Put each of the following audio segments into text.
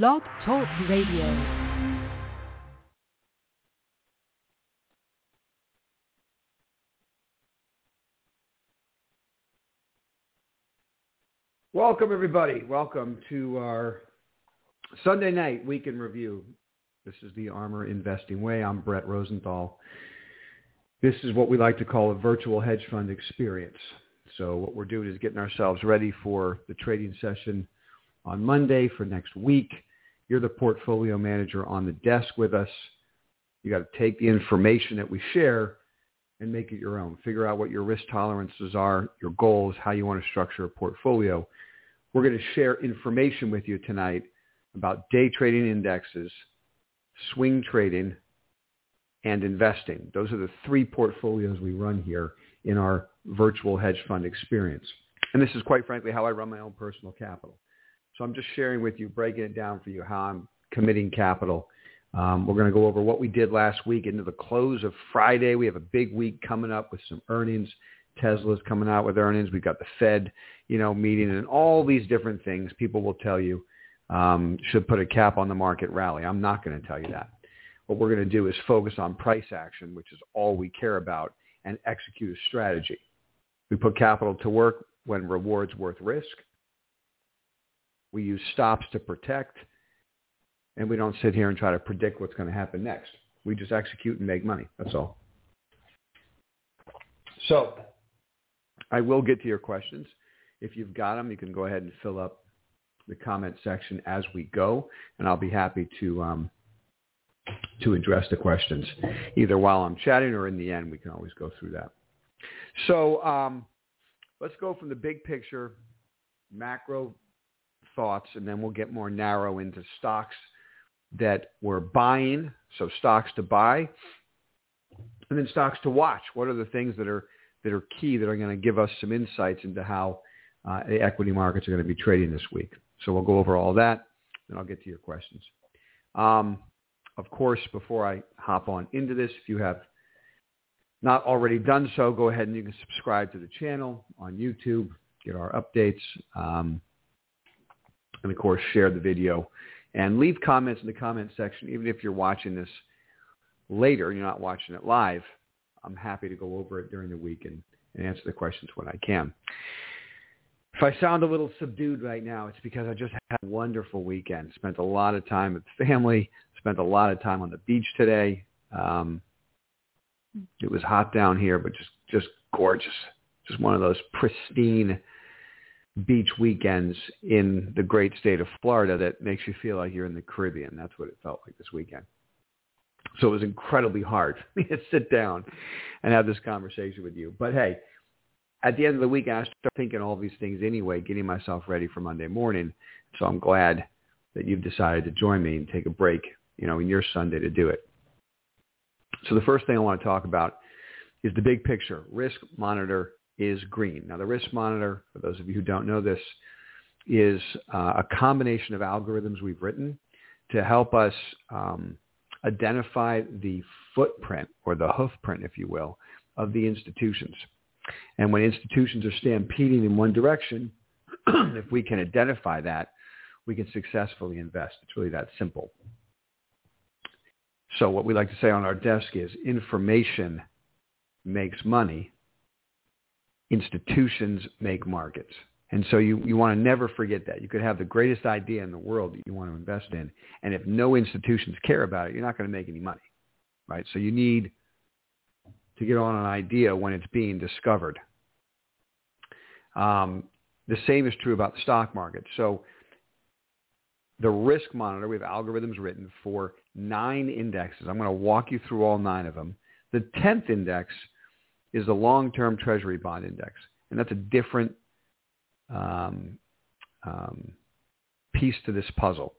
Blog Talk Radio. Welcome, everybody. Welcome to our Sunday night week in review. This is the Armor Investing Way. I'm Brett Rosenthal. This is what we like to call a virtual hedge fund experience. So what we're doing is getting ourselves ready for the trading session on Monday for next week. You're the portfolio manager on the desk with us. You got to take the information that we share and make it your own. Figure out what your risk tolerances are, your goals, how you want to structure a portfolio. We're going to share information with you tonight about day trading indexes, swing trading, and investing. Those are the three portfolios we run here in our virtual hedge fund experience. And this is quite frankly how I run my own personal capital. So I'm just sharing with you, breaking it down for you, how I'm committing capital. Um, we're going to go over what we did last week into the close of Friday. We have a big week coming up with some earnings. Tesla's coming out with earnings. We've got the Fed, you know, meeting and all these different things. People will tell you um, should put a cap on the market rally. I'm not going to tell you that. What we're going to do is focus on price action, which is all we care about, and execute a strategy. We put capital to work when rewards worth risk. We use stops to protect. And we don't sit here and try to predict what's going to happen next. We just execute and make money. That's all. So I will get to your questions. If you've got them, you can go ahead and fill up the comment section as we go, and I'll be happy to um, to address the questions either while I'm chatting or in the end. We can always go through that. So um, let's go from the big picture, macro thoughts, and then we'll get more narrow into stocks that we're buying. So stocks to buy, and then stocks to watch. What are the things that are that are key that are going to give us some insights into how uh, the equity markets are going to be trading this week? So we'll go over all that, and I'll get to your questions. Um, of course, before I hop on into this, if you have not already done so, go ahead and you can subscribe to the channel on YouTube, get our updates, um, and of course, share the video and leave comments in the comment section. Even if you're watching this later and you're not watching it live, I'm happy to go over it during the week and, and answer the questions when I can. If I sound a little subdued right now, it's because I just had a wonderful weekend. Spent a lot of time with family. Spent a lot of time on the beach today. Um, it was hot down here, but just just gorgeous. Just one of those pristine beach weekends in the great state of Florida that makes you feel like you're in the Caribbean. That's what it felt like this weekend. So it was incredibly hard for me to sit down and have this conversation with you. But hey, at the end of the week, I start thinking all these things anyway, getting myself ready for Monday morning. So I'm glad that you've decided to join me and take a break, you know, in your Sunday to do it. So the first thing I want to talk about is the big picture. Risk monitor is green. Now the risk monitor, for those of you who don't know this, is uh, a combination of algorithms we've written to help us um, identify the footprint or the hoofprint, if you will, of the institutions. And when institutions are stampeding in one direction, if we can identify that, we can successfully invest. It's really that simple. So what we like to say on our desk is information makes money. Institutions make markets. And so you, you want to never forget that. You could have the greatest idea in the world that you want to invest in. And if no institutions care about it, you're not going to make any money. Right? So you need to get on an idea when it's being discovered. Um, the same is true about the stock market. So the risk monitor, we have algorithms written for nine indexes. I'm going to walk you through all nine of them. The 10th index is the long-term treasury bond index. And that's a different um, um, piece to this puzzle.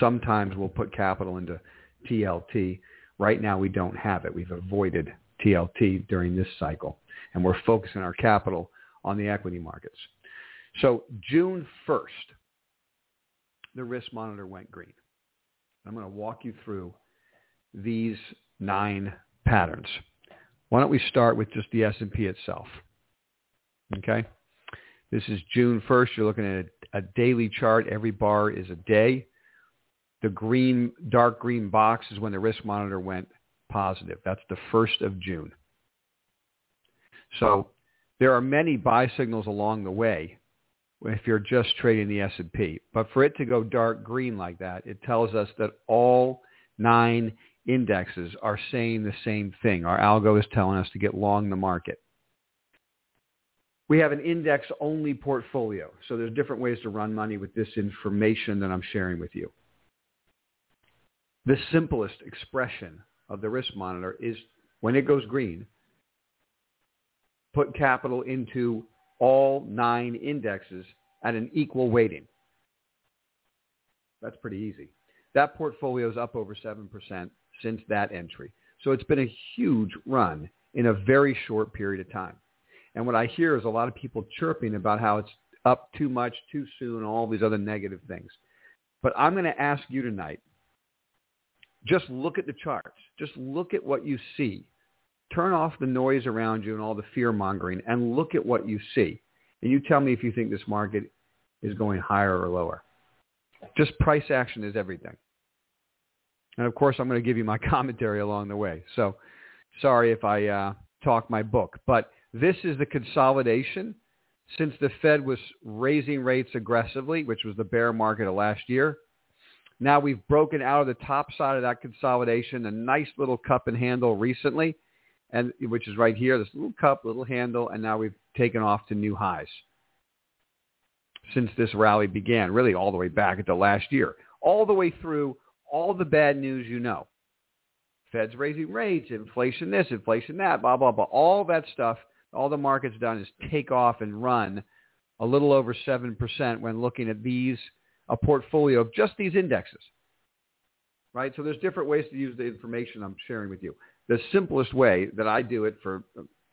Sometimes we'll put capital into TLT. Right now we don't have it. We've avoided TLT during this cycle. And we're focusing our capital on the equity markets. So June 1st, the risk monitor went green. I'm going to walk you through these nine patterns. Why don't we start with just the S&P itself? Okay. This is June 1st. You're looking at a, a daily chart. Every bar is a day. The green, dark green box is when the risk monitor went positive. That's the 1st of June. So there are many buy signals along the way if you're just trading the S&P. But for it to go dark green like that, it tells us that all nine indexes are saying the same thing. Our algo is telling us to get long the market. We have an index-only portfolio. So there's different ways to run money with this information that I'm sharing with you. The simplest expression of the risk monitor is when it goes green, put capital into all nine indexes at an equal weighting. That's pretty easy. That portfolio is up over 7% since that entry. So it's been a huge run in a very short period of time. And what I hear is a lot of people chirping about how it's up too much, too soon, all these other negative things. But I'm going to ask you tonight, just look at the charts. Just look at what you see turn off the noise around you and all the fear mongering and look at what you see. And you tell me if you think this market is going higher or lower. Just price action is everything. And of course, I'm going to give you my commentary along the way. So sorry if I uh, talk my book, but this is the consolidation since the Fed was raising rates aggressively, which was the bear market of last year. Now we've broken out of the top side of that consolidation, a nice little cup and handle recently and which is right here, this little cup, little handle, and now we've taken off to new highs since this rally began, really all the way back into last year, all the way through all the bad news you know. Fed's raising rates, inflation this, inflation that, blah, blah, blah. All that stuff, all the market's done is take off and run a little over 7% when looking at these, a portfolio of just these indexes. Right? So there's different ways to use the information I'm sharing with you the simplest way that I do it for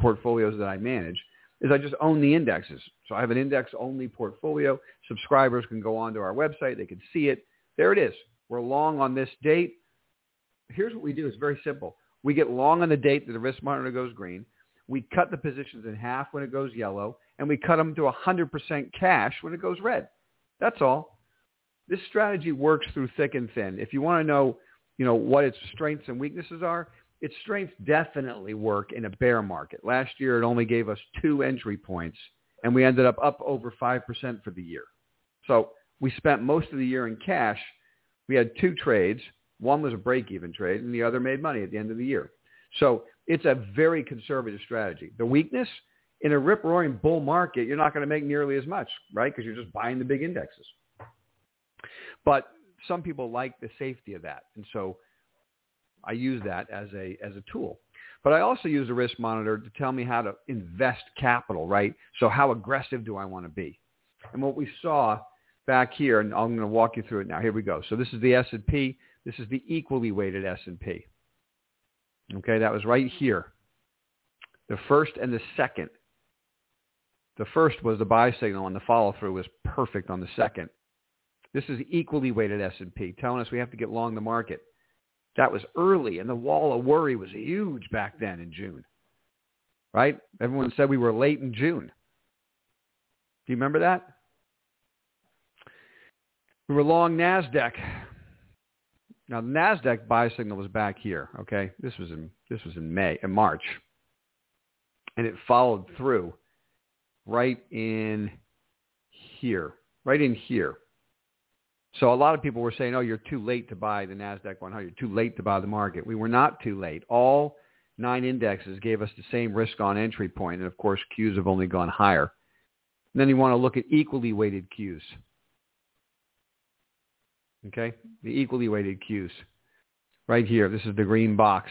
portfolios that I manage is I just own the indexes. So I have an index-only portfolio. Subscribers can go onto our website. They can see it. There it is. We're long on this date. Here's what we do. It's very simple. We get long on the date that the risk monitor goes green. We cut the positions in half when it goes yellow, and we cut them to 100% cash when it goes red. That's all. This strategy works through thick and thin. If you want to know, you know, what its strengths and weaknesses are, its strengths definitely work in a bear market. Last year, it only gave us two entry points, and we ended up up over 5% for the year. So we spent most of the year in cash. We had two trades. One was a break-even trade, and the other made money at the end of the year. So it's a very conservative strategy. The weakness, in a rip-roaring bull market, you're not going to make nearly as much, right? Because you're just buying the big indexes. But some people like the safety of that. And so I use that as a, as a tool. But I also use a risk monitor to tell me how to invest capital, right? So how aggressive do I want to be? And what we saw back here, and I'm going to walk you through it now. Here we go. So this is the S&P. This is the equally weighted S&P. Okay, that was right here. The first and the second. The first was the buy signal, and the follow-through was perfect on the second. This is equally weighted S&P, telling us we have to get long the market. That was early, and the wall of worry was huge back then in June. Right? Everyone said we were late in June. Do you remember that? We were long NASDAQ. Now, the NASDAQ buy signal was back here, okay? This was in, this was in May, in March. And it followed through right in here, right in here. So a lot of people were saying, oh, you're too late to buy the NASDAQ 100. You're too late to buy the market. We were not too late. All nine indexes gave us the same risk on entry point, And of course, Qs have only gone higher. And then you want to look at equally weighted Qs. Okay? The equally weighted Qs. Right here. This is the green box.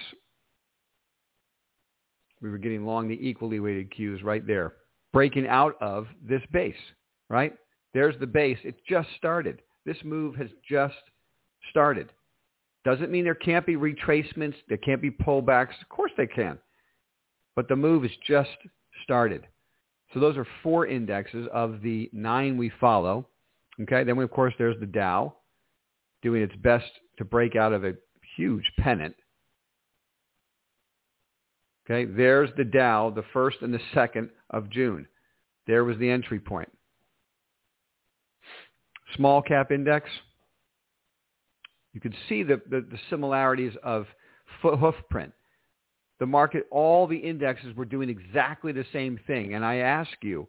We were getting long the equally weighted Qs right there. Breaking out of this base, right? There's the base. It just started. This move has just started. Doesn't mean there can't be retracements. There can't be pullbacks. Of course they can. But the move has just started. So those are four indexes of the nine we follow. Okay. Then, we, of course, there's the Dow doing its best to break out of a huge pennant. Okay. There's the Dow, the first and the second of June. There was the entry point small cap index, You can see the, the, the similarities of hoofprint. The market, all the indexes were doing exactly the same thing. And I ask you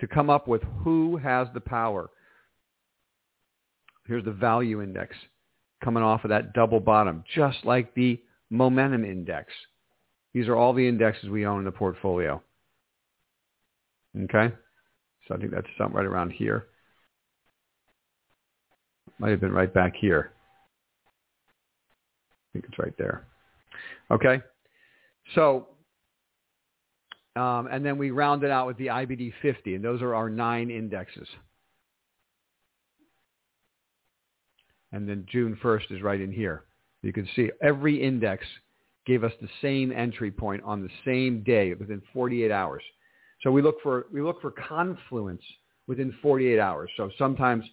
to come up with who has the power. Here's the value index coming off of that double bottom, just like the momentum index. These are all the indexes we own in the portfolio. Okay? So I think that's something right around here. Might have been right back here. I think it's right there. Okay? So, um, and then we round it out with the IBD 50, and those are our nine indexes. And then June 1st is right in here. You can see every index gave us the same entry point on the same day within 48 hours. So we look for we look for confluence within 48 hours. So sometimes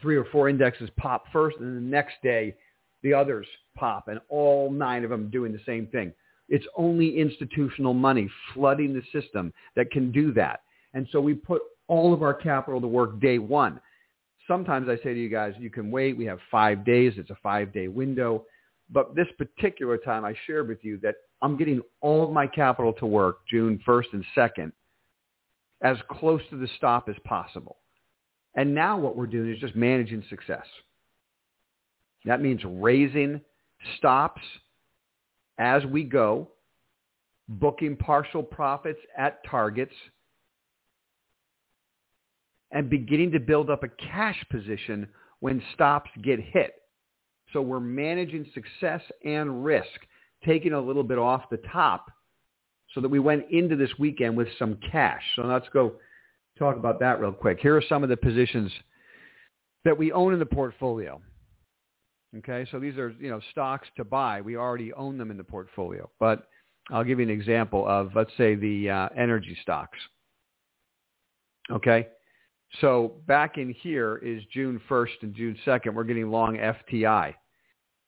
three or four indexes pop first, and the next day the others pop, and all nine of them doing the same thing. It's only institutional money flooding the system that can do that. And so we put all of our capital to work day one. Sometimes I say to you guys, you can wait. We have five days. It's a five-day window. But this particular time, I shared with you that I'm getting all of my capital to work June 1st and 2nd as close to the stop as possible. And now what we're doing is just managing success. That means raising stops as we go, booking partial profits at targets, and beginning to build up a cash position when stops get hit. So we're managing success and risk, taking a little bit off the top so that we went into this weekend with some cash. So let's go talk about that real quick. Here are some of the positions that we own in the portfolio. Okay, so these are, you know, stocks to buy. We already own them in the portfolio. But I'll give you an example of, let's say, the uh, energy stocks. Okay, so back in here is June 1st and June 2nd. We're getting long FTI.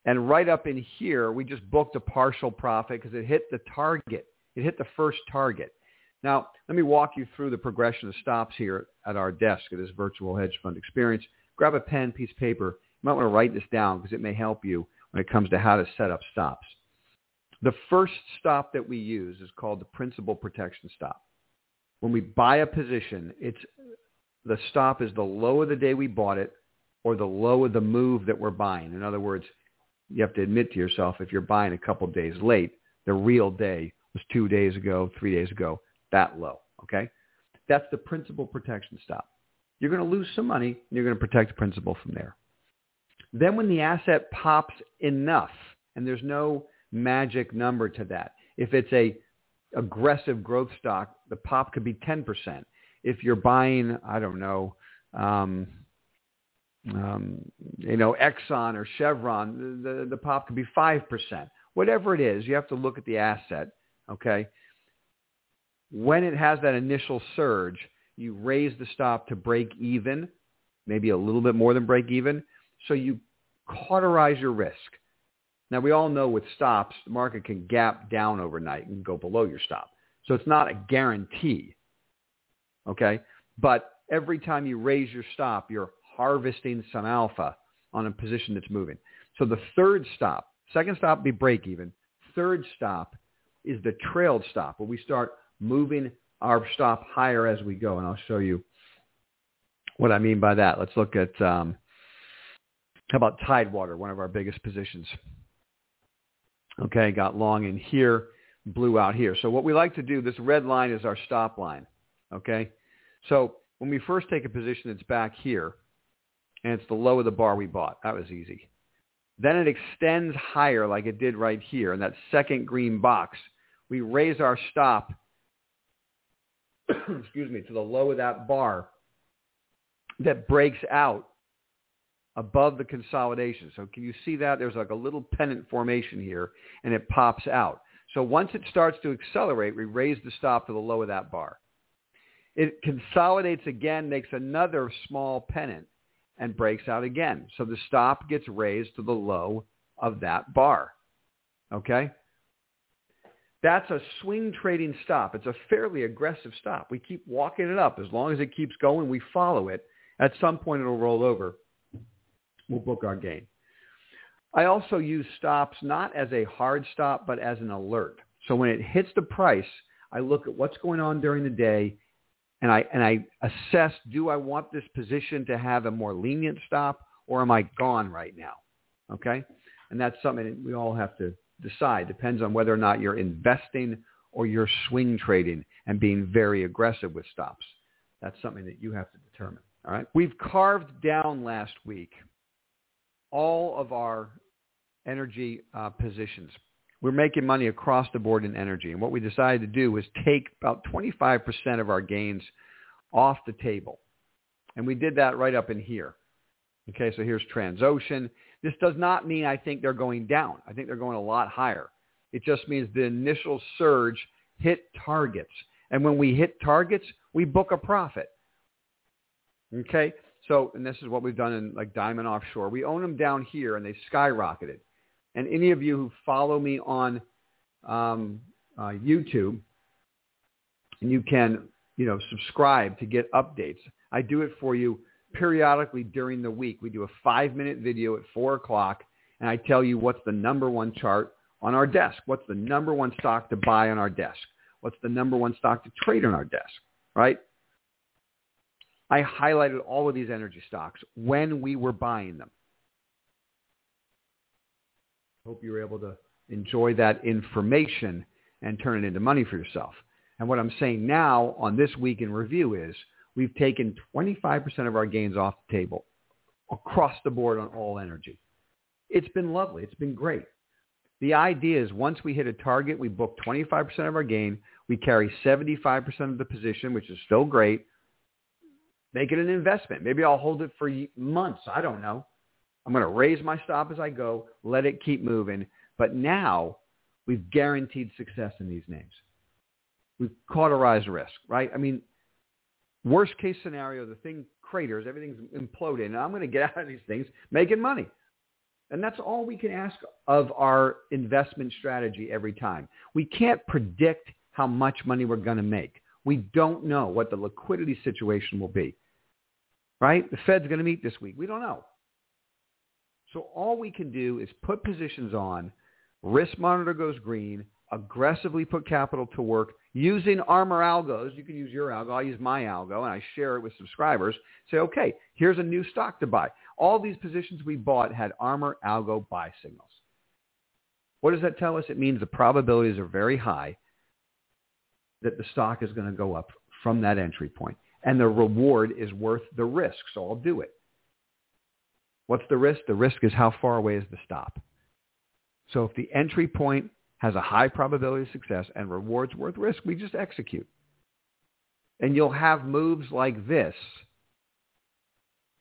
And right up in here, we just booked a partial profit because it hit the target. It hit the first target. Now, let me walk you through the progression of stops here at our desk at this virtual hedge fund experience. Grab a pen, piece of paper. You might want to write this down because it may help you when it comes to how to set up stops. The first stop that we use is called the principal protection stop. When we buy a position, it's the stop is the low of the day we bought it or the low of the move that we're buying. In other words, you have to admit to yourself if you're buying a couple days late, the real day was two days ago, three days ago, that low. Okay? That's the principal protection stop. You're going to lose some money and you're going to protect the principal from there. Then when the asset pops enough, and there's no magic number to that. If it's a aggressive growth stock, the pop could be 10% if you're buying, I don't know, um, um, you know, Exxon or Chevron, the, the pop could be 5%. Whatever it is, you have to look at the asset, okay? When it has that initial surge, you raise the stop to break even, maybe a little bit more than break even, so you cauterize your risk. Now, we all know with stops, the market can gap down overnight and go below your stop. So it's not a guarantee. Okay? But every time you raise your stop, you're harvesting some alpha on a position that's moving. So the third stop, second stop be break even. Third stop is the trailed stop where we start moving our stop higher as we go. And I'll show you what I mean by that. Let's look at, um, how about Tidewater, one of our biggest positions. Okay, got long in here, blew out here. So what we like to do, this red line is our stop line. Okay? So when we first take a position, it's back here, and it's the low of the bar we bought. That was easy. Then it extends higher like it did right here in that second green box. We raise our stop, excuse me, to the low of that bar that breaks out above the consolidation. So can you see that? There's like a little pennant formation here, and it pops out. So once it starts to accelerate, we raise the stop to the low of that bar. It consolidates again, makes another small pennant, and breaks out again. So the stop gets raised to the low of that bar. Okay? That's a swing trading stop. It's a fairly aggressive stop. We keep walking it up. As long as it keeps going, we follow it. At some point, it'll roll over. We'll book our gain. I also use stops not as a hard stop, but as an alert. So when it hits the price, I look at what's going on during the day and I, and I assess, do I want this position to have a more lenient stop or am I gone right now? Okay. And that's something we all have to decide. Depends on whether or not you're investing or you're swing trading and being very aggressive with stops. That's something that you have to determine. All right. We've carved down last week all of our energy uh, positions. We're making money across the board in energy. And what we decided to do was take about 25% of our gains off the table. And we did that right up in here. Okay, so here's Transocean. This does not mean I think they're going down. I think they're going a lot higher. It just means the initial surge hit targets. And when we hit targets, we book a profit. Okay? So, and this is what we've done in like Diamond Offshore. We own them down here and they skyrocketed. And any of you who follow me on um, uh, YouTube, you can, you know, subscribe to get updates. I do it for you periodically during the week. We do a five-minute video at 4 o'clock, and I tell you what's the number one chart on our desk. What's the number one stock to buy on our desk? What's the number one stock to trade on our desk, right? I highlighted all of these energy stocks when we were buying them. Hope you were able to enjoy that information and turn it into money for yourself. And what I'm saying now on this week in review is we've taken 25% of our gains off the table across the board on all energy. It's been lovely. It's been great. The idea is once we hit a target, we book 25% of our gain. We carry 75% of the position, which is still great. Make it an investment. Maybe I'll hold it for months. I don't know. I'm going to raise my stop as I go, let it keep moving. But now we've guaranteed success in these names. We've cauterized risk, right? I mean, worst case scenario, the thing craters, everything's imploding, and I'm going to get out of these things making money. And that's all we can ask of our investment strategy every time. We can't predict how much money we're going to make. We don't know what the liquidity situation will be. Right? The Fed's going to meet this week. We don't know. So all we can do is put positions on, risk monitor goes green, aggressively put capital to work using Armor algos. You can use your algo. I use my algo and I share it with subscribers. Say, okay, here's a new stock to buy. All these positions we bought had Armor algo buy signals. What does that tell us? It means the probabilities are very high that the stock is going to go up from that entry. And the reward is worth the risk, so I'll do it. What's the risk? The risk is how far away is the stop. So if the entry point has a high probability of success and rewards worth risk, we just execute. And you'll have moves like this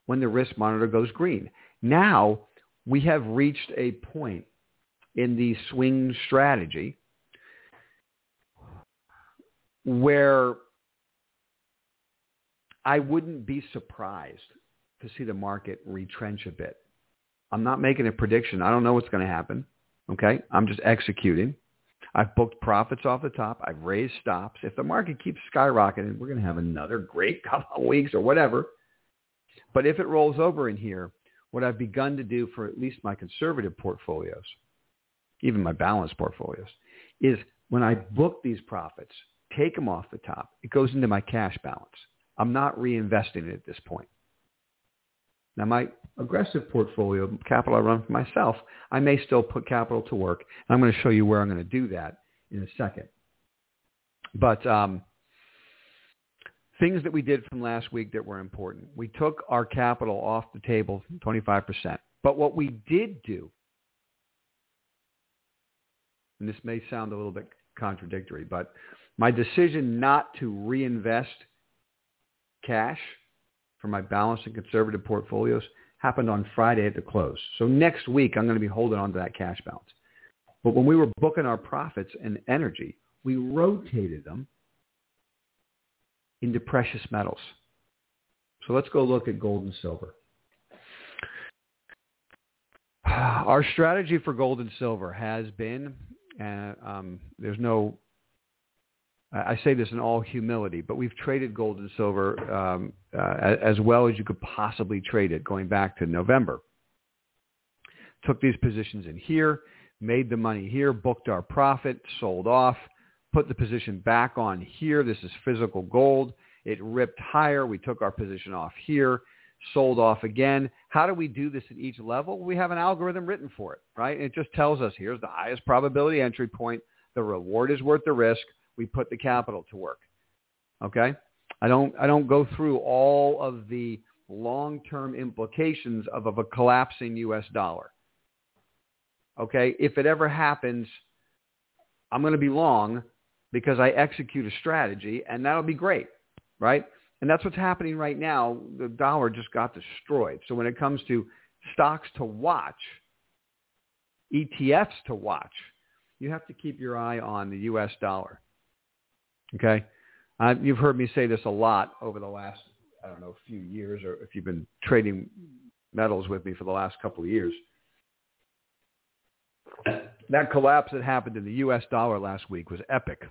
when the risk monitor goes green. Now we have reached a point in the swing strategy where I wouldn't be surprised to see the market retrench a bit. I'm not making a prediction. I don't know what's going to happen. Okay. I'm just executing. I've booked profits off the top. I've raised stops. If the market keeps skyrocketing, we're going to have another great couple of weeks or whatever. But if it rolls over in here, what I've begun to do for at least my conservative portfolios, even my balanced portfolios, is when I book these profits, take them off the top. It goes into my cash balance. I'm not reinvesting it at this point. Now, my aggressive portfolio capital I run for myself, I may still put capital to work. And I'm going to show you where I'm going to do that in a second. But um, things that we did from last week that were important. We took our capital off the table, 25%. But what we did do, and this may sound a little bit contradictory, but my decision not to reinvest cash for my balanced and conservative portfolios happened on Friday at the close. So next week, I'm going to be holding on to that cash balance. But when we were booking our profits and energy, we rotated them into precious metals. So let's go look at gold and silver. Our strategy for gold and silver has been, uh, um, there's no I say this in all humility, but we've traded gold and silver um, uh, as well as you could possibly trade it going back to November. took these positions in here, made the money here, booked our profit, sold off, put the position back on here. This is physical gold. It ripped higher. We took our position off here, sold off again. How do we do this at each level? We have an algorithm written for it, right? It just tells us here's the highest probability entry point. The reward is worth the risk. We put the capital to work. Okay? I don't I don't go through all of the long-term implications of, of a collapsing US dollar. Okay? If it ever happens, I'm going to be long because I execute a strategy and that'll be great, right? And that's what's happening right now. The dollar just got destroyed. So when it comes to stocks to watch, ETFs to watch, you have to keep your eye on the U.S. dollar. Okay? Uh, you've heard me say this a lot over the last, I don't know, few years, or if you've been trading metals with me for the last couple of years. That collapse that happened in the U.S. dollar last week was epic.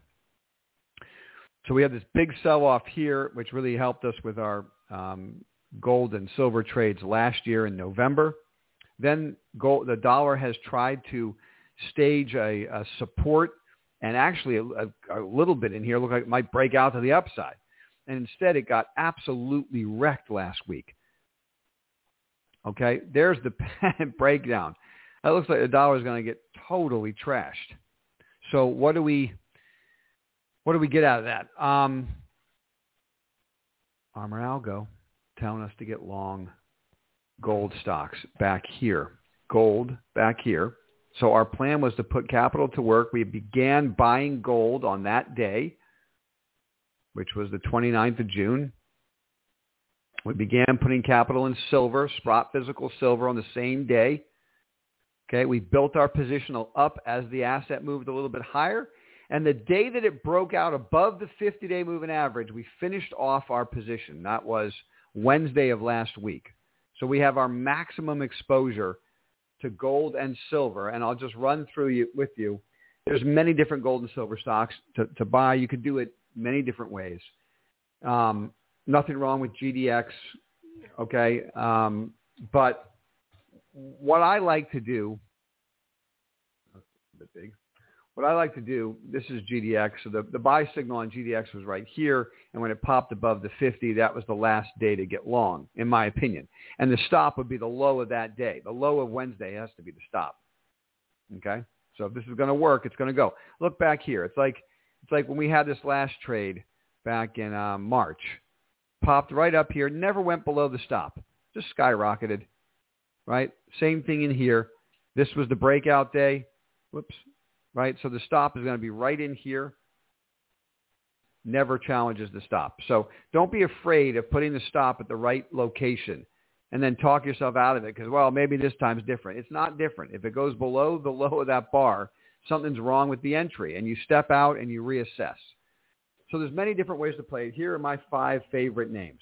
So we had this big sell-off here, which really helped us with our um, gold and silver trades last year in November. Then gold, the dollar has tried to stage a, a support and actually a, a, a, little bit in here looked like it might break out to the upside. And instead it got absolutely wrecked last week. Okay, there's the breakdown. That looks like the dollar is going to get totally trashed. So what do we what do we get out of that? Um, Armor Algo telling us to get long gold stocks back here. Gold back here. So our plan was to put capital to work. We began buying gold on that day, which was the 29th of June. We began putting capital in silver, Sprott physical silver on the same day. Okay, we built our position up as the asset moved a little bit higher. And the day that it broke out above the 50-day moving average, we finished off our position. That was Wednesday of last week. So we have our maximum exposure to gold and silver. And I'll just run through you, with you. There's many different gold and silver stocks to, to buy. You could do it many different ways. Um, nothing wrong with GDX, okay? Um, but what I like to do, a bit big what I like to do, this is GDX. So the, the buy signal on GDX was right here. And when it popped above the 50, that was the last day to get long, in my opinion. And the stop would be the low of that day. The low of Wednesday has to be the stop. Okay? So if this is going to work, it's going to go. Look back here. It's like, it's like when we had this last trade back in uh, March. Popped right up here, never went below the stop. Just skyrocketed. Right? Same thing in here. This was the breakout day. Whoops right? So the stop is going to be right in here. Never challenges the stop. So don't be afraid of putting the stop at the right location and then talk yourself out of it because, well, maybe this time's different. It's not different. If it goes below the low of that bar, something's wrong with the entry and you step out and you reassess. So there's many different ways to play it. Here are my five favorite names.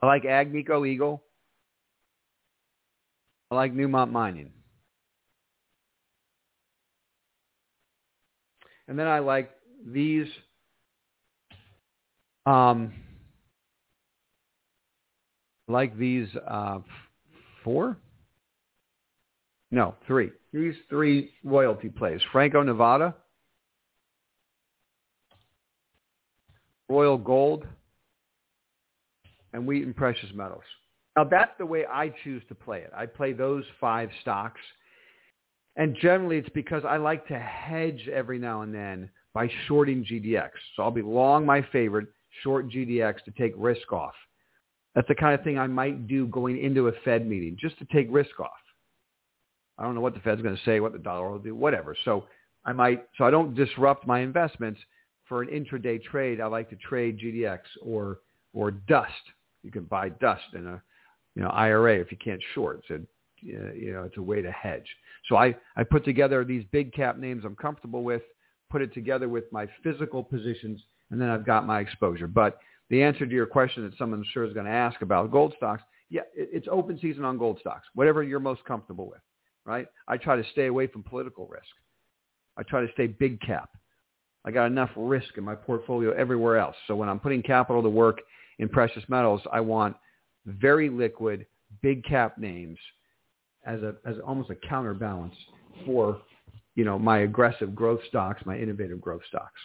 I like Agnico Eagle. I like Newmont Mining. And then I like these um, like these uh, four? No, three. These three royalty plays. Franco Nevada, Royal Gold, and Wheaton Precious Metals. Now that's the way I choose to play it. I play those five stocks and generally it's because I like to hedge every now and then by shorting GDX. So I'll be long my favorite, short GDX to take risk off. That's the kind of thing I might do going into a Fed meeting, just to take risk off. I don't know what the Fed's going to say, what the dollar will do, whatever. So I might, so I don't disrupt my investments for an intraday trade. I like to trade GDX or or DUST. You can buy DUST in a you know IRA if you can't short. It's a uh, you know, it's a way to hedge. So I, I put together these big cap names I'm comfortable with, put it together with my physical positions, and then I've got my exposure. But the answer to your question that someone sure is going to ask about gold stocks, yeah, it's open season on gold stocks, whatever you're most comfortable with, right? I try to stay away from political risk. I try to stay big cap. I got enough risk in my portfolio everywhere else. So when I'm putting capital to work in precious metals, I want very liquid, big cap names as a as almost a counterbalance for you know my aggressive growth stocks, my innovative growth stocks.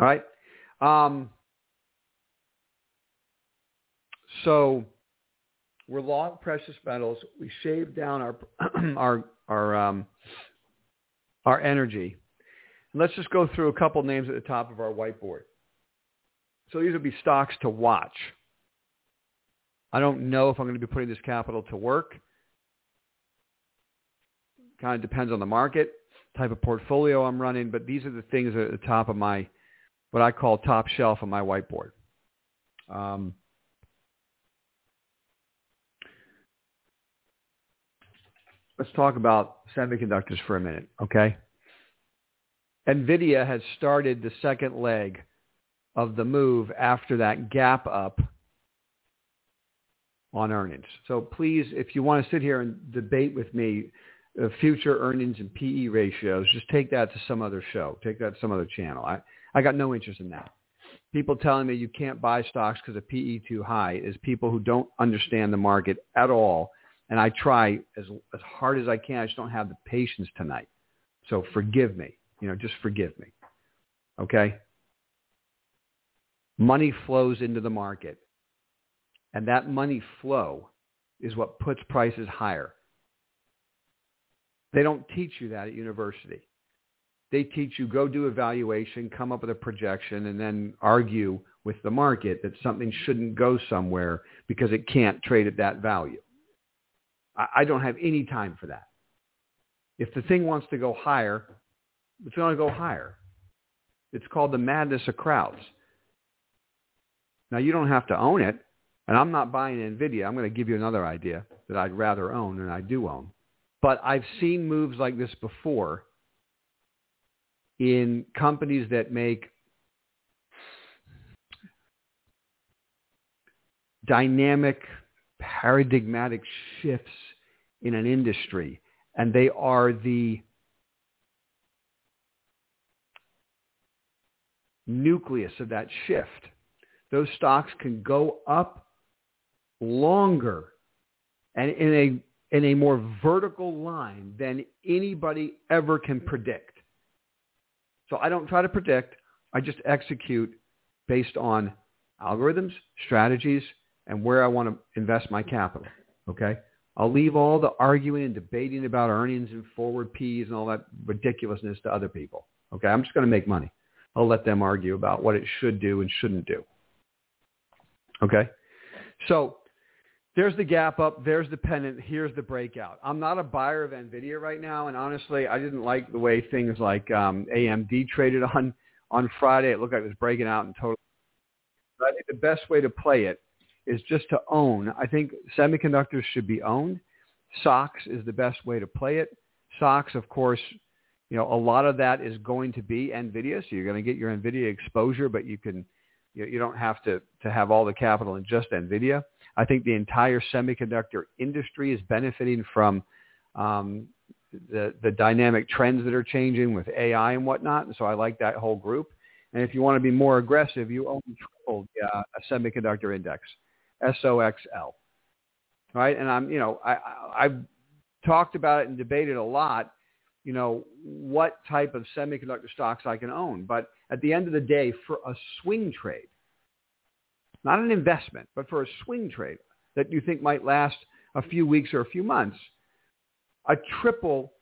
All right. Um, so we're long precious metals. We shave down our our our um, our energy. Let's just go through a couple names at the top of our whiteboard. So these would be stocks to watch. I don't know if I'm going to be putting this capital to work. Kind of depends on the market, type of portfolio I'm running, but these are the things at the top of my, what I call top shelf on my whiteboard. Um, let's talk about semiconductors for a minute, okay? NVIDIA has started the second leg of the move after that gap up on earnings. So please, if you want to sit here and debate with me uh, future earnings and PE ratios, just take that to some other show. Take that to some other channel. I, I got no interest in that. People telling me you can't buy stocks because of PE too high is people who don't understand the market at all. And I try as, as hard as I can. I just don't have the patience tonight. So forgive me. You know, just forgive me. Okay? Money flows into the market. And that money flow is what puts prices higher. They don't teach you that at university. They teach you go do evaluation, come up with a projection, and then argue with the market that something shouldn't go somewhere because it can't trade at that value. I don't have any time for that. If the thing wants to go higher, it's going to go higher. It's called the madness of crowds. Now, you don't have to own it. And I'm not buying NVIDIA. I'm going to give you another idea that I'd rather own than I do own. But I've seen moves like this before in companies that make dynamic, paradigmatic shifts in an industry. And they are the nucleus of that shift. Those stocks can go up longer and in a in a more vertical line than anybody ever can predict. So I don't try to predict. I just execute based on algorithms, strategies, and where I want to invest my capital. Okay? I'll leave all the arguing and debating about earnings and forward P's and all that ridiculousness to other people. Okay? I'm just going to make money. I'll let them argue about what it should do and shouldn't do. Okay? So there's the gap up. There's the pennant. Here's the breakout. I'm not a buyer of NVIDIA right now. And honestly, I didn't like the way things like um, AMD traded on, on Friday. It looked like it was breaking out in total. But I think the best way to play it is just to own. I think semiconductors should be owned. SOX is the best way to play it. SOX, of course, you know, a lot of that is going to be NVIDIA. So you're going to get your NVIDIA exposure, but you can, you, you don't have to, to have all the capital in just NVIDIA. I think the entire semiconductor industry is benefiting from um, the, the dynamic trends that are changing with AI and whatnot. And so I like that whole group. And if you want to be more aggressive, you own triple uh, a semiconductor index, SOXL. Right? And I'm, you know, I, I've talked about it and debated a lot, you know, what type of semiconductor stocks I can own. But at the end of the day, for a swing trade, not an investment, but for a swing trade that you think might last a few weeks or a few months, a triple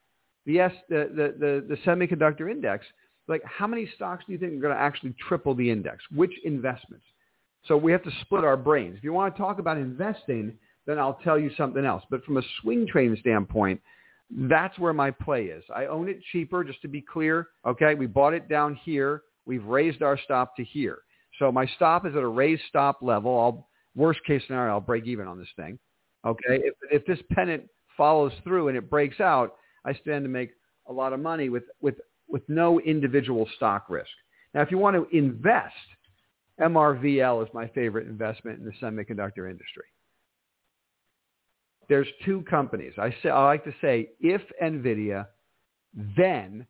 the, S, the, the, the, the semiconductor index, like how many stocks do you think are going to actually triple the index? Which investments? So we have to split our brains. If you want to talk about investing, then I'll tell you something else. But from a swing trading standpoint, that's where my play is. I own it cheaper, just to be clear. Okay, we bought it down here. We've raised our stop to here. So my stop is at a raised stop level. I'll worst case scenario, I'll break even on this thing. Okay, if, if this pennant follows through and it breaks out, I stand to make a lot of money with with with no individual stock risk. Now, if you want to invest, MRVL is my favorite investment in the semiconductor industry. There's two companies. I say I like to say if Nvidia, then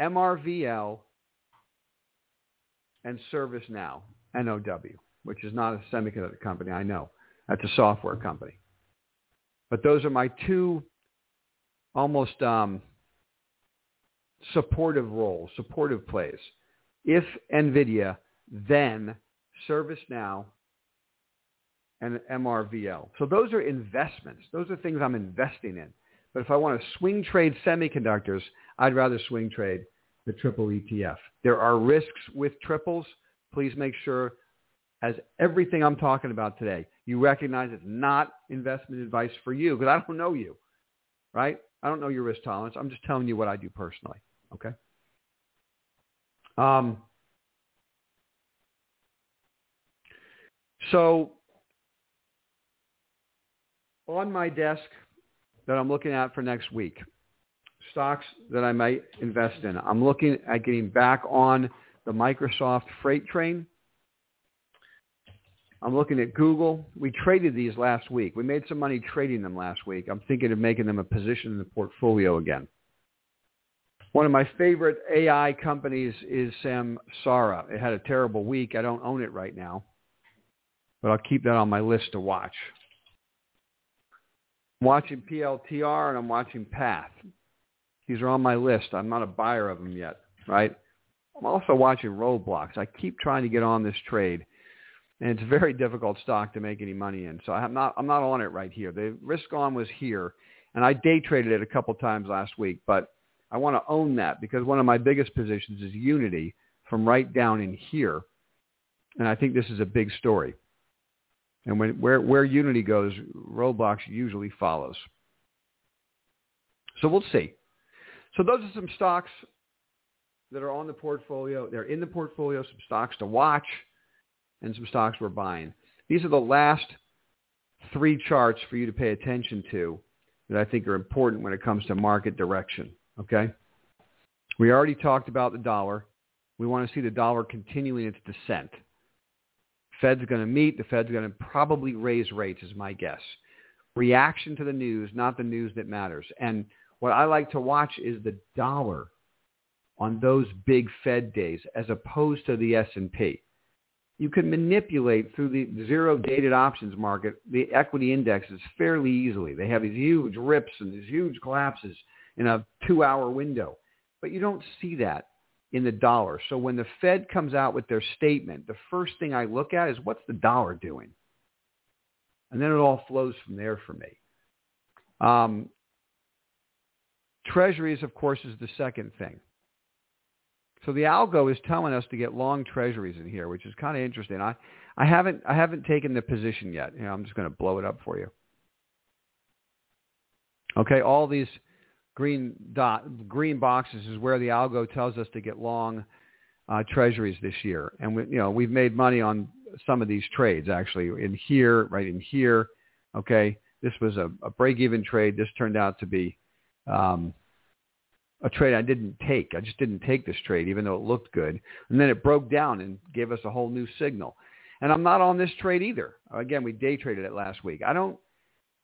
MRVL and ServiceNow, NOW, which is not a semiconductor company, I know. That's a software company. But those are my two almost um, supportive roles, supportive plays. If NVIDIA, then ServiceNow, and MRVL. So those are investments. Those are things I'm investing in. But if I want to swing trade semiconductors, I'd rather swing trade the triple ETF. There are risks with triples. Please make sure, as everything I'm talking about today, you recognize it's not investment advice for you because I don't know you, right? I don't know your risk tolerance. I'm just telling you what I do personally. Okay. Um, so on my desk that I'm looking at for next week, stocks that I might invest in. I'm looking at getting back on the Microsoft freight train. I'm looking at Google. We traded these last week. We made some money trading them last week. I'm thinking of making them a position in the portfolio again. One of my favorite AI companies is Samsara. It had a terrible week. I don't own it right now, but I'll keep that on my list to watch. I'm watching PLTR and I'm watching Path. These are on my list. I'm not a buyer of them yet, right? I'm also watching Roblox. I keep trying to get on this trade, and it's a very difficult stock to make any money in. So I'm not I'm not on it right here. The risk on was here, and I day traded it a couple times last week, but I want to own that because one of my biggest positions is Unity from right down in here, and I think this is a big story. And when, where, where Unity goes, Roblox usually follows. So we'll see. So those are some stocks that are on the portfolio. They're in the portfolio, some stocks to watch and some stocks we're buying. These are the last three charts for you to pay attention to that I think are important when it comes to market direction. Okay? We already talked about the dollar. We want to see the dollar continuing its descent. Fed's going to meet. The Fed's going to probably raise rates is my guess. Reaction to the news, not the news that matters. And what I like to watch is the dollar on those big Fed days as opposed to the S&P. You can manipulate through the zero dated options market the equity indexes fairly easily. They have these huge rips and these huge collapses in a two hour window. But you don't see that in the dollar. So when the Fed comes out with their statement, the first thing I look at is what's the dollar doing? And then it all flows from there for me. Um, treasuries, of course, is the second thing. So the algo is telling us to get long treasuries in here, which is kind of interesting. I, I haven't I haven't taken the position yet. You know, I'm just going to blow it up for you. Okay, all these green dot green boxes is where the algo tells us to get long uh, treasuries this year, and we, you know we've made money on some of these trades actually in here, right in here. Okay, this was a, a break-even trade. This turned out to be um, a trade I didn't take. I just didn't take this trade, even though it looked good, and then it broke down and gave us a whole new signal. And I'm not on this trade either. Again, we day traded it last week. I don't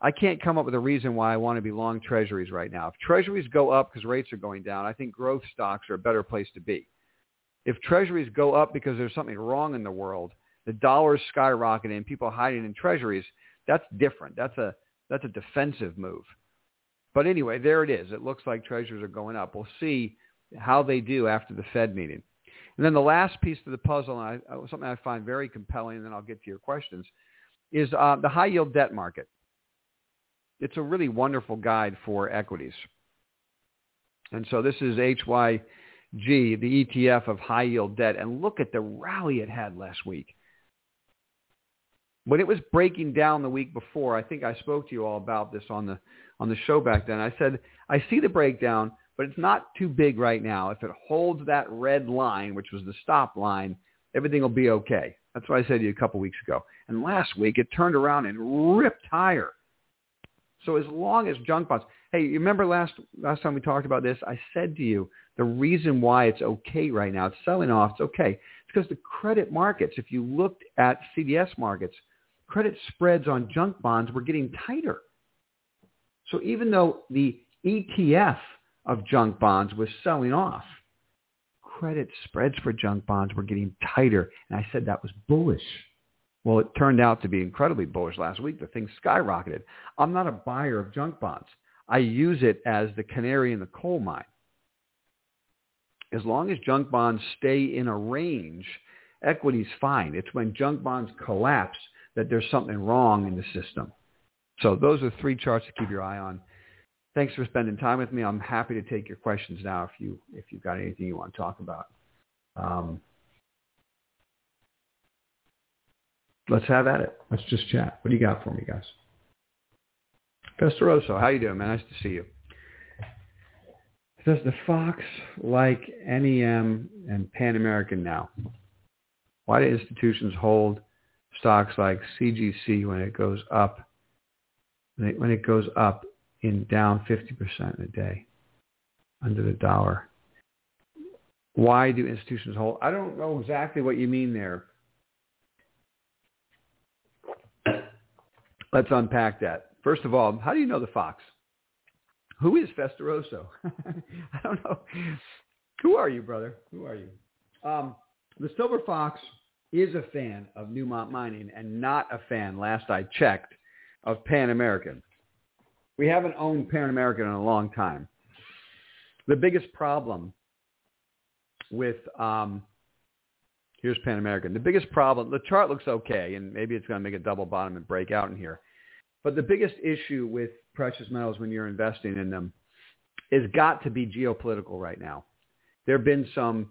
I can't come up with a reason why I want to be long treasuries right now. If treasuries go up because rates are going down, I think growth stocks are a better place to be. If treasuries go up because there's something wrong in the world, the dollar's skyrocketing people hiding in treasuries, that's different. That's a that's a defensive move. But anyway, there it is. It looks like treasuries are going up. We'll see how they do after the Fed meeting. And then the last piece to the puzzle, and I, something I find very compelling, and then I'll get to your questions, is uh, the high yield debt market it's a really wonderful guide for equities. And so this is HYG, the ETF of high yield debt. And look at the rally it had last week. When it was breaking down the week before, I think I spoke to you all about this on the on the show back then. I said, I see the breakdown, but it's not too big right now. If it holds that red line, which was the stop line, everything will be okay. That's what I said to you a couple weeks ago. And last week it turned around and ripped higher. So as long as junk bonds, hey, you remember last last time we talked about this? I said to you the reason why it's okay right now, it's selling off, it's okay. It's because the credit markets, if you looked at CDS markets, credit spreads on junk bonds were getting tighter. So even though the ETF of junk bonds was selling off, credit spreads for junk bonds were getting tighter. And I said that was bullish. Well, it turned out to be incredibly bullish last week. The thing skyrocketed. I'm not a buyer of junk bonds. I use it as the canary in the coal mine. As long as junk bonds stay in a range, equity's fine. It's when junk bonds collapse that there's something wrong in the system. So those are three charts to keep your eye on. Thanks for spending time with me. I'm happy to take your questions now if you if you've got anything you want to talk about. Um, let's have at it. Let's just chat. What do you got for me, guys? Festeroso, how you doing, man? Nice to see you. Does the Fox like NEM and Pan American now? Why do institutions hold stocks like CGC when it goes up, when it goes up in down 50% in a day under the dollar? Why do institutions hold? I don't know exactly what you mean there. Let's unpack that. First of all, how do you know the Fox? Who is Festeroso? I don't know. Who are you, brother? Who are you? Um, the Silver Fox is a fan of Newmont Mining and not a fan, last I checked, of Pan American. We haven't owned Pan American in a long time. The biggest problem with um, here's Pan American. The biggest problem, the chart looks okay, and maybe it's going to make a double bottom and break out in here. But the biggest issue with precious metals when you're investing in them is got to be geopolitical right now. There have been some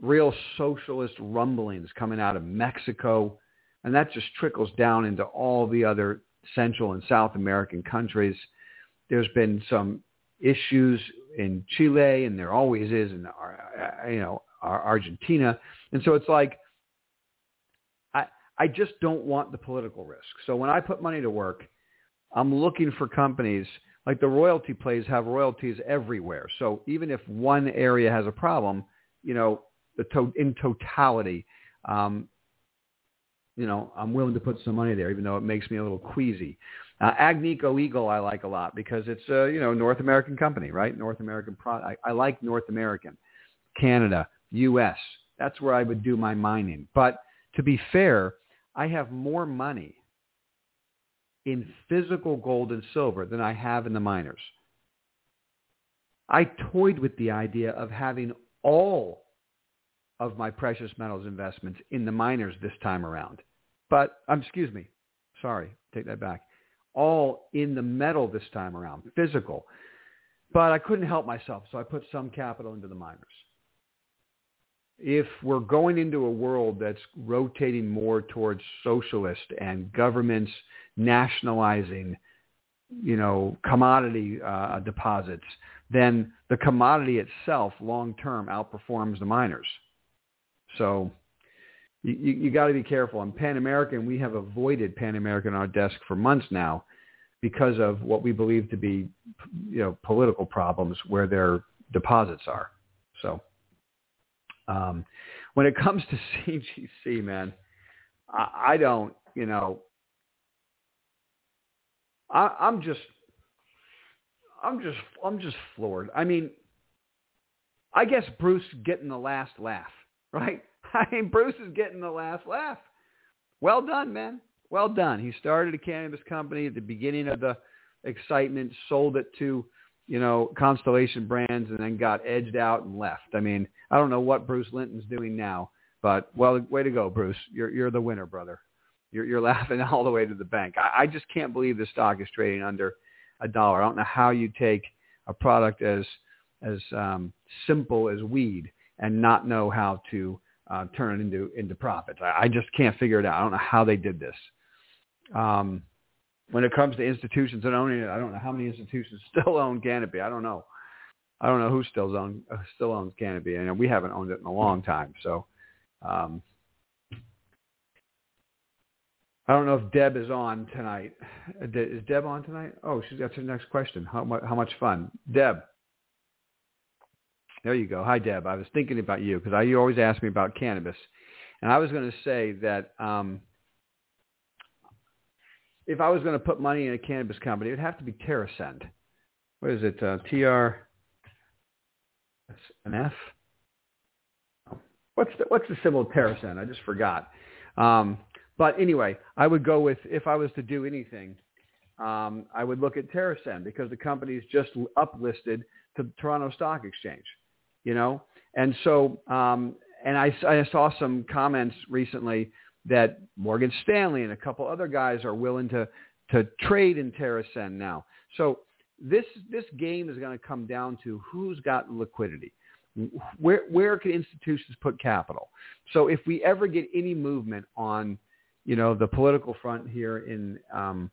real socialist rumblings coming out of Mexico, and that just trickles down into all the other Central and South American countries. There's been some issues in Chile, and there always is in uh, you know Argentina, and so it's like I I just don't want the political risk. So when I put money to work, I'm looking for companies like the royalty plays have royalties everywhere. So even if one area has a problem, you know, the to- in totality, um, you know, I'm willing to put some money there, even though it makes me a little queasy. Uh, Agnico Eagle I like a lot because it's a you know North American company, right? North American product. I, I like North American, Canada, U.S. That's where I would do my mining. But to be fair, I have more money in physical gold and silver than I have in the miners. I toyed with the idea of having all of my precious metals investments in the miners this time around. But, um, excuse me, sorry, take that back. All in the metal this time around, physical. But I couldn't help myself, so I put some capital into the miners if we're going into a world that's rotating more towards socialist and governments nationalizing, you know, commodity uh, deposits, then the commodity itself long term outperforms the miners. So you, you got to be careful. On Pan American, we have avoided Pan American on our desk for months now because of what we believe to be, you know, political problems where their deposits are. So. Um, when it comes to CGC, man, I, I don't, you know, I, I'm just, I'm just, I'm just floored. I mean, I guess Bruce getting the last laugh, right? I mean, Bruce is getting the last laugh. Well done, man. Well done. He started a cannabis company at the beginning of the excitement, sold it to you know, Constellation Brands and then got edged out and left. I mean, I don't know what Bruce Linton's doing now, but well, way to go, Bruce. You're you're the winner, brother. You're you're laughing all the way to the bank. I, I just can't believe the stock is trading under a dollar. I don't know how you take a product as as um, simple as weed and not know how to uh, turn it into into profits. I, I just can't figure it out. I don't know how they did this. Um, when it comes to institutions and owning it, I don't know how many institutions still own Canopy. I don't know. I don't know who still owns uh, still owns Canopy, and we haven't owned it in a long time. So, um, I don't know if Deb is on tonight. Is Deb on tonight? Oh, she's got her next question. How? How much fun, Deb? There you go. Hi, Deb. I was thinking about you because you always ask me about cannabis, and I was going to say that. Um, if I was going to put money in a cannabis company, it would have to be TerrAscend. What is it? Uh, TR an F? What's the what's the symbol of TerrAscend? I just forgot. Um, But anyway, I would go with if I was to do anything, um, I would look at TerrAscend because the company's just uplisted to the Toronto Stock Exchange, you know, and so um, and I, I saw some comments recently that Morgan Stanley and a couple other guys are willing to to trade in TerrAscend now. So this this game is going to come down to who's got liquidity. Where where can institutions put capital? So if we ever get any movement on, you know, the political front here in um,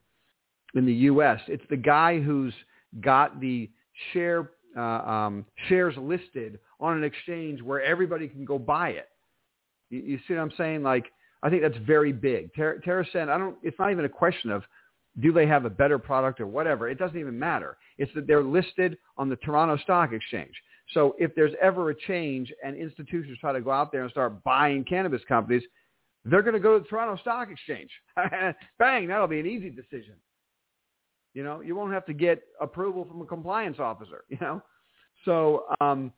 in the U.S., it's the guy who's got the share uh, um, shares listed on an exchange where everybody can go buy it. You, you see what I'm saying? Like I think that's very big. Ter- TerrAscend, I don't. It's not even a question of do they have a better product or whatever. It doesn't even matter. It's that they're listed on the Toronto Stock Exchange. So if there's ever a change and institutions try to go out there and start buying cannabis companies, they're going to go to the Toronto Stock Exchange. Bang, that'll be an easy decision. You know, you won't have to get approval from a compliance officer, you know. So um,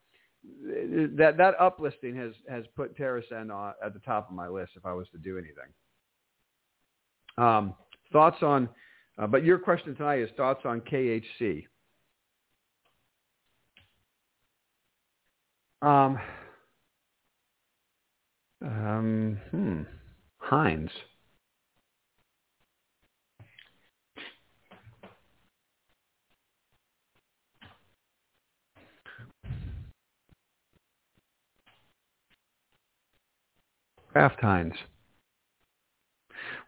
that that uplisting has has put TerrAscend at the top of my list if I was to do anything. Um, thoughts on, uh, but your question tonight is thoughts on KHC. Um, um, hmm, Heinz. Kraft Heinz.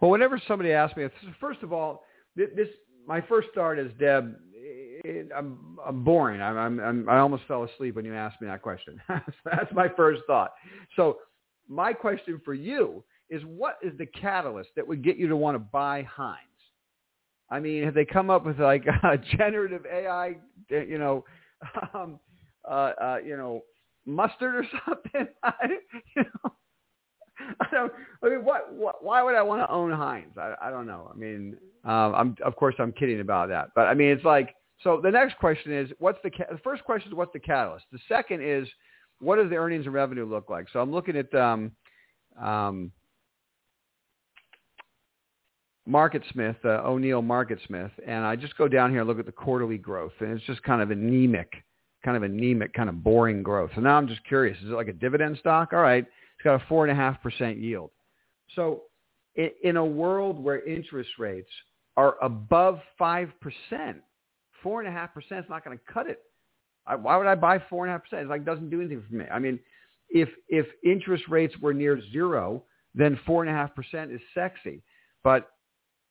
Well, whenever somebody asks me, first of all, this my first start is Deb. It, I'm, I'm boring. I'm, I'm, i almost fell asleep when you asked me that question. That's my first thought. So my question for you is, what is the catalyst that would get you to want to buy Heinz? I mean, have they come up with like a generative AI, you know, um, uh, uh, you know, mustard or something? you know, I don't. I mean, what, what? Why would I want to own Heinz? I, I don't know. I mean, um, I'm of course I'm kidding about that, but I mean, it's like so. The next question is, what's the the first question is what's the catalyst? The second is, what does the earnings and revenue look like? So I'm looking at um, um, MarketSmith, uh, O'Neil Market Smith, and I just go down here and look at the quarterly growth, and it's just kind of anemic, kind of anemic, kind of boring growth. So now I'm just curious: is it like a dividend stock? All right it's got a four and a half percent yield. So in a world where interest rates are above five percent, four and a half percent is not going to cut it. Why would I buy four and a half percent? It like doesn't do anything for me. I mean, if if interest rates were near zero, then four and a half percent is sexy. But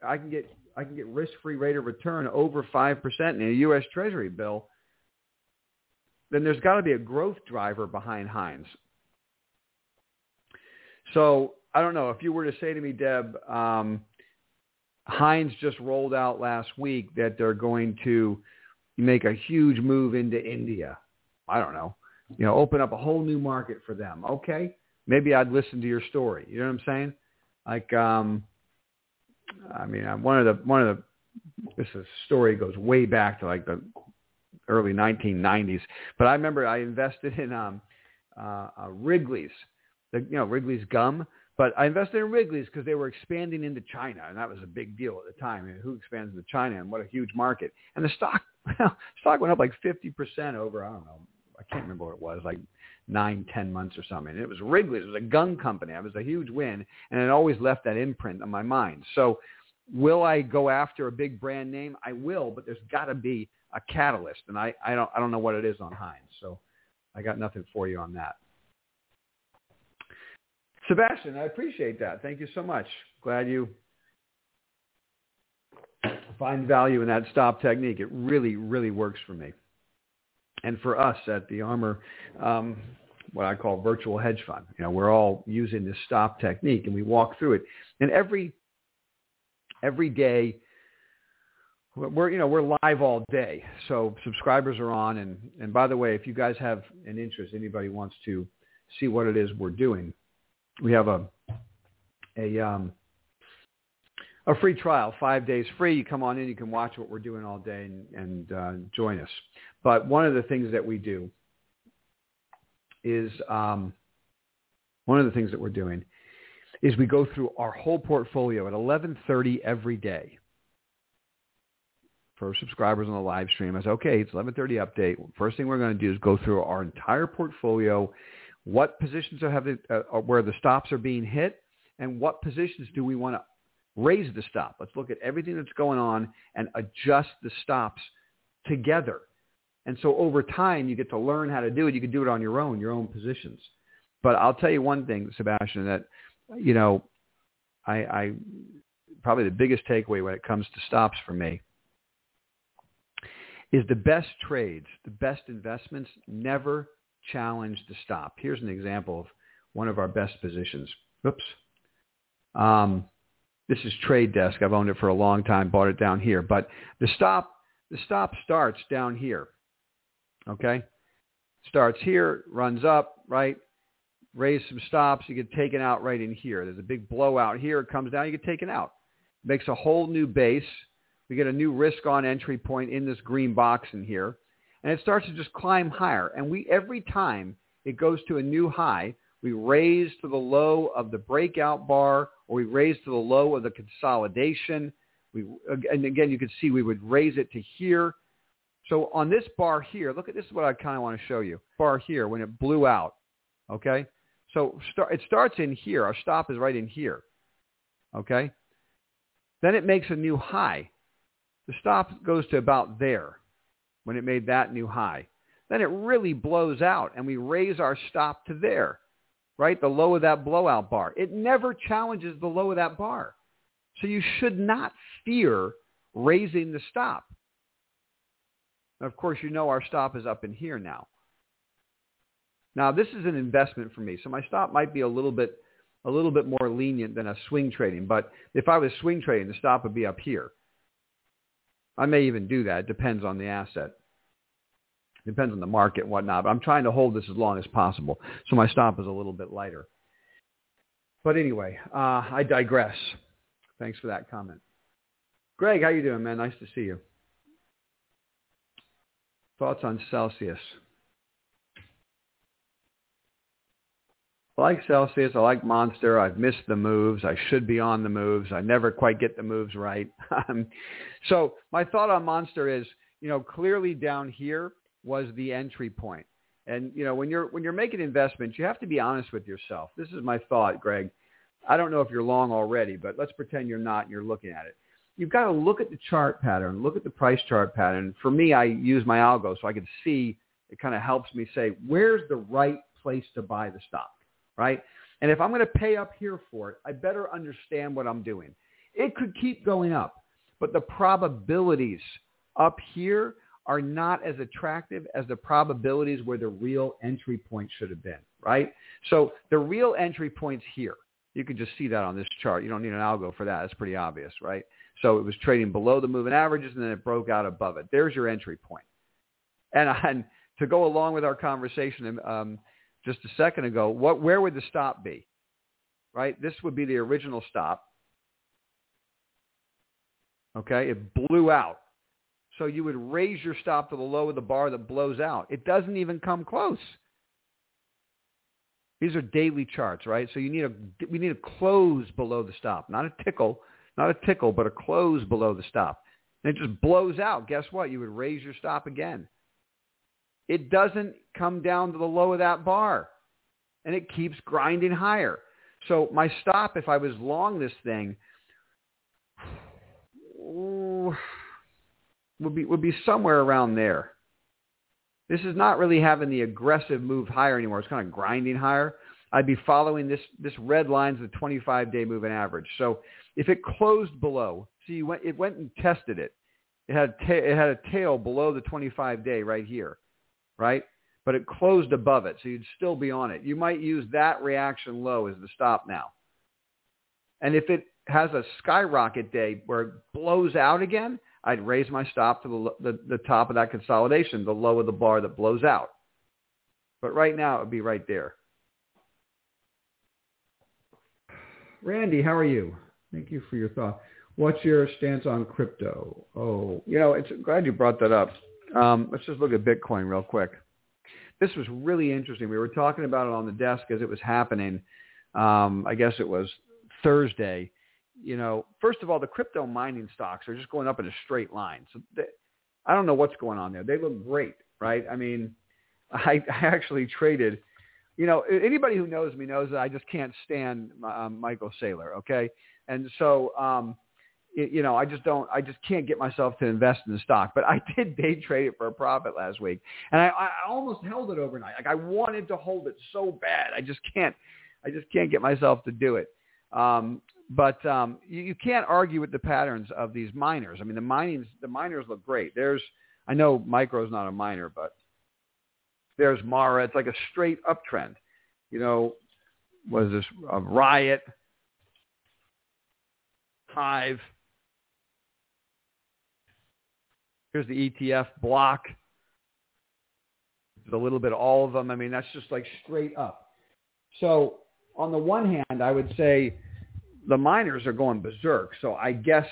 I can get I can get risk free rate of return over five percent in a U.S. Treasury bill. Then there's got to be a growth driver behind Heinz. So I don't know if you were to say to me, Deb, um, Heinz just rolled out last week that they're going to make a huge move into India. I don't know, you know, open up a whole new market for them. Okay, maybe I'd listen to your story. You know what I'm saying? Like, um, I mean, one of the one of the this is, story goes way back to like the early 1990s, but I remember I invested in um, uh, uh, Wrigley's the, you know, Wrigley's gum. But I invested in Wrigley's because they were expanding into China, and that was a big deal at the time. I mean, who expands into China, and what a huge market! And the stock, well, stock went up like fifty percent over. I don't know, I can't remember what it was, like nine, ten months or something. And it was Wrigley's. It was a gun company. It was a huge win, and it always left that imprint on my mind. So, will I go after a big brand name? I will, but there's got to be a catalyst, and I, I don't, I don't know what it is on Heinz. So, I got nothing for you on that. Sebastian, I appreciate that. Thank you so much. Glad you find value in that stop technique. It really, really works for me. And for us at the ARMR, um, what I call virtual hedge fund, you know, we're all using this stop technique and we walk through it. And every, every day, we're, you know, we're live all day. So subscribers are on. And, and by the way, if you guys have an interest, anybody wants to see what it is we're doing, we have a a um, a free trial, five days free. You come on in, you can watch what we're doing all day and, and uh, join us. But one of the things that we do is um, one of the things that we're doing is we go through our whole portfolio at 11:30 every day. For subscribers on the live stream, I said, okay, it's 11:30 update. First thing we're going to do is go through our entire portfolio. What positions are having uh, where the stops are being hit, and what positions do we want to raise the stop? Let's look at everything that's going on and adjust the stops together. And so over time, you get to learn how to do it. You can do it on your own, your own positions. But I'll tell you one thing, Sebastian, that you know, I, I probably the biggest takeaway when it comes to stops for me is the best trades, the best investments never challenge the stop. Here's an example of one of our best positions. Oops. Um, this is Trade Desk. I've owned it for a long time, bought it down here. But the stop, the stop starts down here. Okay? Starts here, runs up, right? raise some stops. You get taken out right in here. There's a big blowout here. It comes down. You get taken out. Makes a whole new base. We get a new risk on entry point in this green box in here. And it starts to just climb higher. And we every time it goes to a new high, we raise to the low of the breakout bar or we raise to the low of the consolidation. We, and again, you can see we would raise it to here. So on this bar here, look at this is what I kind of want to show you. Bar here, when it blew out, okay? So start, it starts in here. Our stop is right in here. Okay? Then it makes a new high. The stop goes to about there when it made that new high. Then it really blows out and we raise our stop to there, right? The low of that blowout bar. It never challenges the low of that bar. So you should not fear raising the stop. Now, of course, you know our stop is up in here now. Now, this is an investment for me, so my stop might be a little bit a little bit more lenient than a swing trading. But if I was swing trading, the stop would be up here. I may even do that. It depends on the asset. It depends on the market and whatnot. But I'm trying to hold this as long as possible, so my stop is a little bit lighter. But anyway, uh, I digress. Thanks for that comment. Greg, how you doing, man? Nice to see you. Thoughts on Celsius? I like Celsius. I like Monster. I've missed the moves. I should be on the moves. I never quite get the moves right. Um, so my thought on Monster is, you know, clearly down here was the entry point. And you know, when you're when you're making investments, you have to be honest with yourself. This is my thought, Greg. I don't know if you're long already, but let's pretend you're not and you're looking at it. You've got to look at the chart pattern, look at the price chart pattern. For me, I use my algo so I can see. It kind of helps me say where's the right place to buy the stock right? And if I'm going to pay up here for it, I better understand what I'm doing. It could keep going up, but the probabilities up here are not as attractive as the probabilities where the real entry point should have been, right? So the real entry point's here. You can just see that on this chart. You don't need an algo for that. It's pretty obvious, right? So it was trading below the moving averages and then it broke out above it. There's your entry point. And, and to go along with our conversation, um, just a second ago, what, where would the stop be? Right? This would be the original stop. Okay? It blew out. So you would raise your stop to the low of the bar that blows out. It doesn't even come close. These are daily charts, right? So you need a we need a close below the stop, not a tickle, not a tickle, but a close below the stop. And it just blows out. Guess what? You would raise your stop again it doesn't come down to the low of that bar. And it keeps grinding higher. So my stop, if I was long this thing, would be would be somewhere around there. This is not really having the aggressive move higher anymore. It's kind of grinding higher. I'd be following this this red line's the 25-day moving average. So if it closed below, see, it went and tested it. It had ta- it had a tail below the 25-day right here right? But it closed above it, so you'd still be on it. You might use that reaction low as the stop now. And if it has a skyrocket day where it blows out again, I'd raise my stop to the, the, the top of that consolidation, the low of the bar that blows out. But right now, it would be right there. Randy, how are you? Thank you for your thought. What's your stance on crypto? Oh, you know, it's glad you brought that up. Um, let's just look at Bitcoin real quick. This was really interesting. We were talking about it on the desk as it was happening. Um, I guess it was Thursday, you know, first of all, the crypto mining stocks are just going up in a straight line. So they, I don't know what's going on there. They look great, right? I mean, I, I actually traded. You know, anybody who knows me knows that I just can't stand um, Michael Saylor. Okay, and so um, you know, I just don't, I just can't get myself to invest in the stock. But I did day trade it for a profit last week, and I, I almost held it overnight. Like I wanted to hold it so bad, I just can't, I just can't get myself to do it. Um, but um, you, you can't argue with the patterns of these miners. I mean, the minings, the miners look great. There's, I know Micro's not a miner, but there's Mara. It's like a straight uptrend. You know, was this a Riot? Hive Here's the ETF BLOK. A little bit of all of them. I mean, that's just like straight up. So on the one hand, I would say the miners are going berserk. So I guess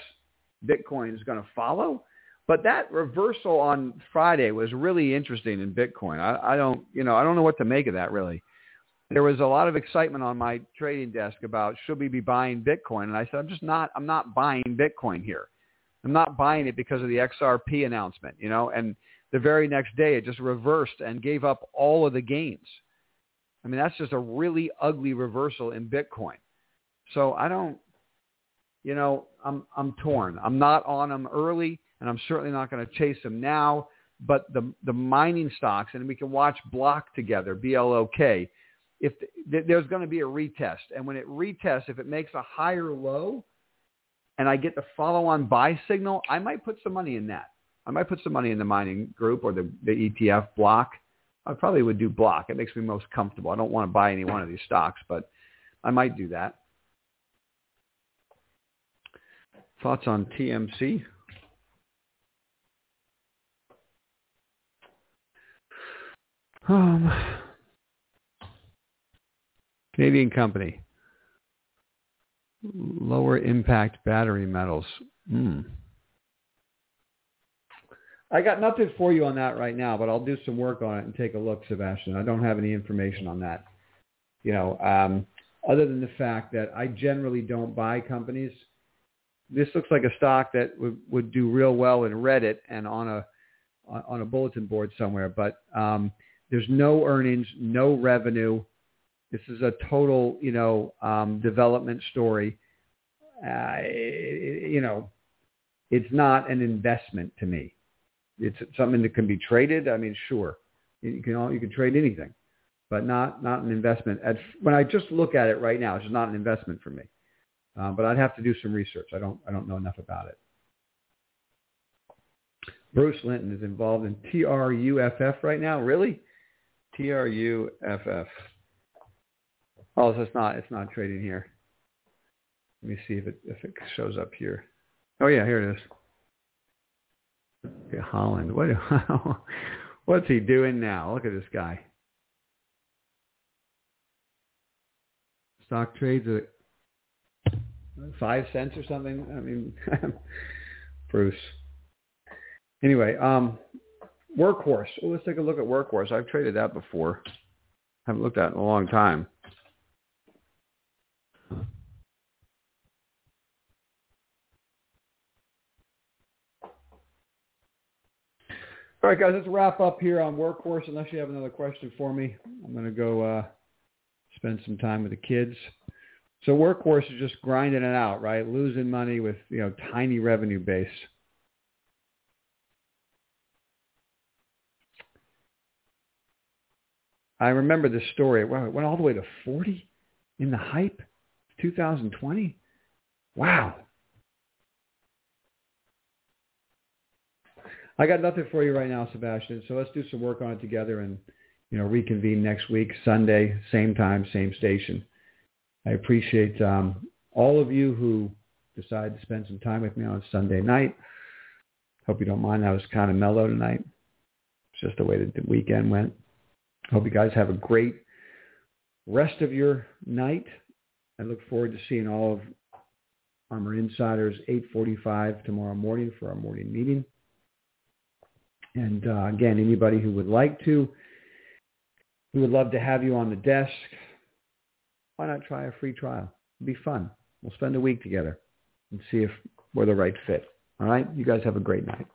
Bitcoin is going to follow. But that reversal on Friday was really interesting in Bitcoin. I, I don't, you know, I don't know what to make of that really. There was a lot of excitement on my trading desk about should we be buying Bitcoin, and I said I'm just not. I'm not buying Bitcoin here. I'm not buying it because of the XRP announcement, you know, and the very next day it just reversed and gave up all of the gains. I mean, that's just a really ugly reversal in Bitcoin. So I don't, you know, I'm, I'm torn. I'm not on them early and I'm certainly not going to chase them now. But the, the mining stocks, and we can watch BLOK together, B-L-O-K, if the, there's going to be a retest. And when it retests, if it makes a higher low, and I get the follow-on buy signal, I might put some money in that. I might put some money in the mining group or the, the ETF BLOK. I probably would do BLOK. It makes me most comfortable. I don't want to buy any one of these stocks, but I might do that. Thoughts on TMC? Um, Canadian company lower impact battery metals. Hmm. I got nothing for you on that right now, but I'll do some work on it and take a look, Sebastian. I don't have any information on that. You know, um, other than the fact that I generally don't buy companies. This looks like a stock that would, would do real well in Reddit and on a on a bulletin board somewhere, but um, there's no earnings, no revenue. This is a total, you know, um, development story. Uh, you know, it's not an investment to me. It's something that can be traded. I mean, sure, you can you can trade anything, but not not an investment. At, when I just look at it right now, it's just not an investment for me. Uh, but I'd have to do some research. I don't I don't know enough about it. Bruce Linton is involved in TRUFF right now. Really? TRUFF. Oh, so it's not it's not trading here. Let me see if it if it shows up here. Oh yeah, here it is. Okay, Holland. What what's he doing now? Look at this guy. Stock trades at five cents or something. I mean, Bruce. Anyway, um, Workhorse. Well, let's take a look at Workhorse. I've traded that before. Haven't looked at it in a long time. All right, guys, let's wrap up here on Workhorse. Unless you have another question for me, I'm going to go uh, spend some time with the kids. So Workhorse is just grinding it out, right? Losing money with you know tiny revenue base. I remember this story. Wow, it went all the way to 40 in the hype, 2020. Wow. I got nothing for you right now, Sebastian. So let's do some work on it together and, you know, reconvene next week, Sunday, same time, same station. I appreciate um, all of you who decide to spend some time with me on Sunday night. Hope you don't mind. I was kind of mellow tonight. It's just the way that the weekend went. Hope you guys have a great rest of your night. I look forward to seeing all of ARMR Insiders 8:45 tomorrow morning for our morning meeting. And uh, again, anybody who would like to, we would love to have you on the desk. Why not try a free trial? It'd be fun. We'll spend a week together and see if we're the right fit. All right? You guys have a great night.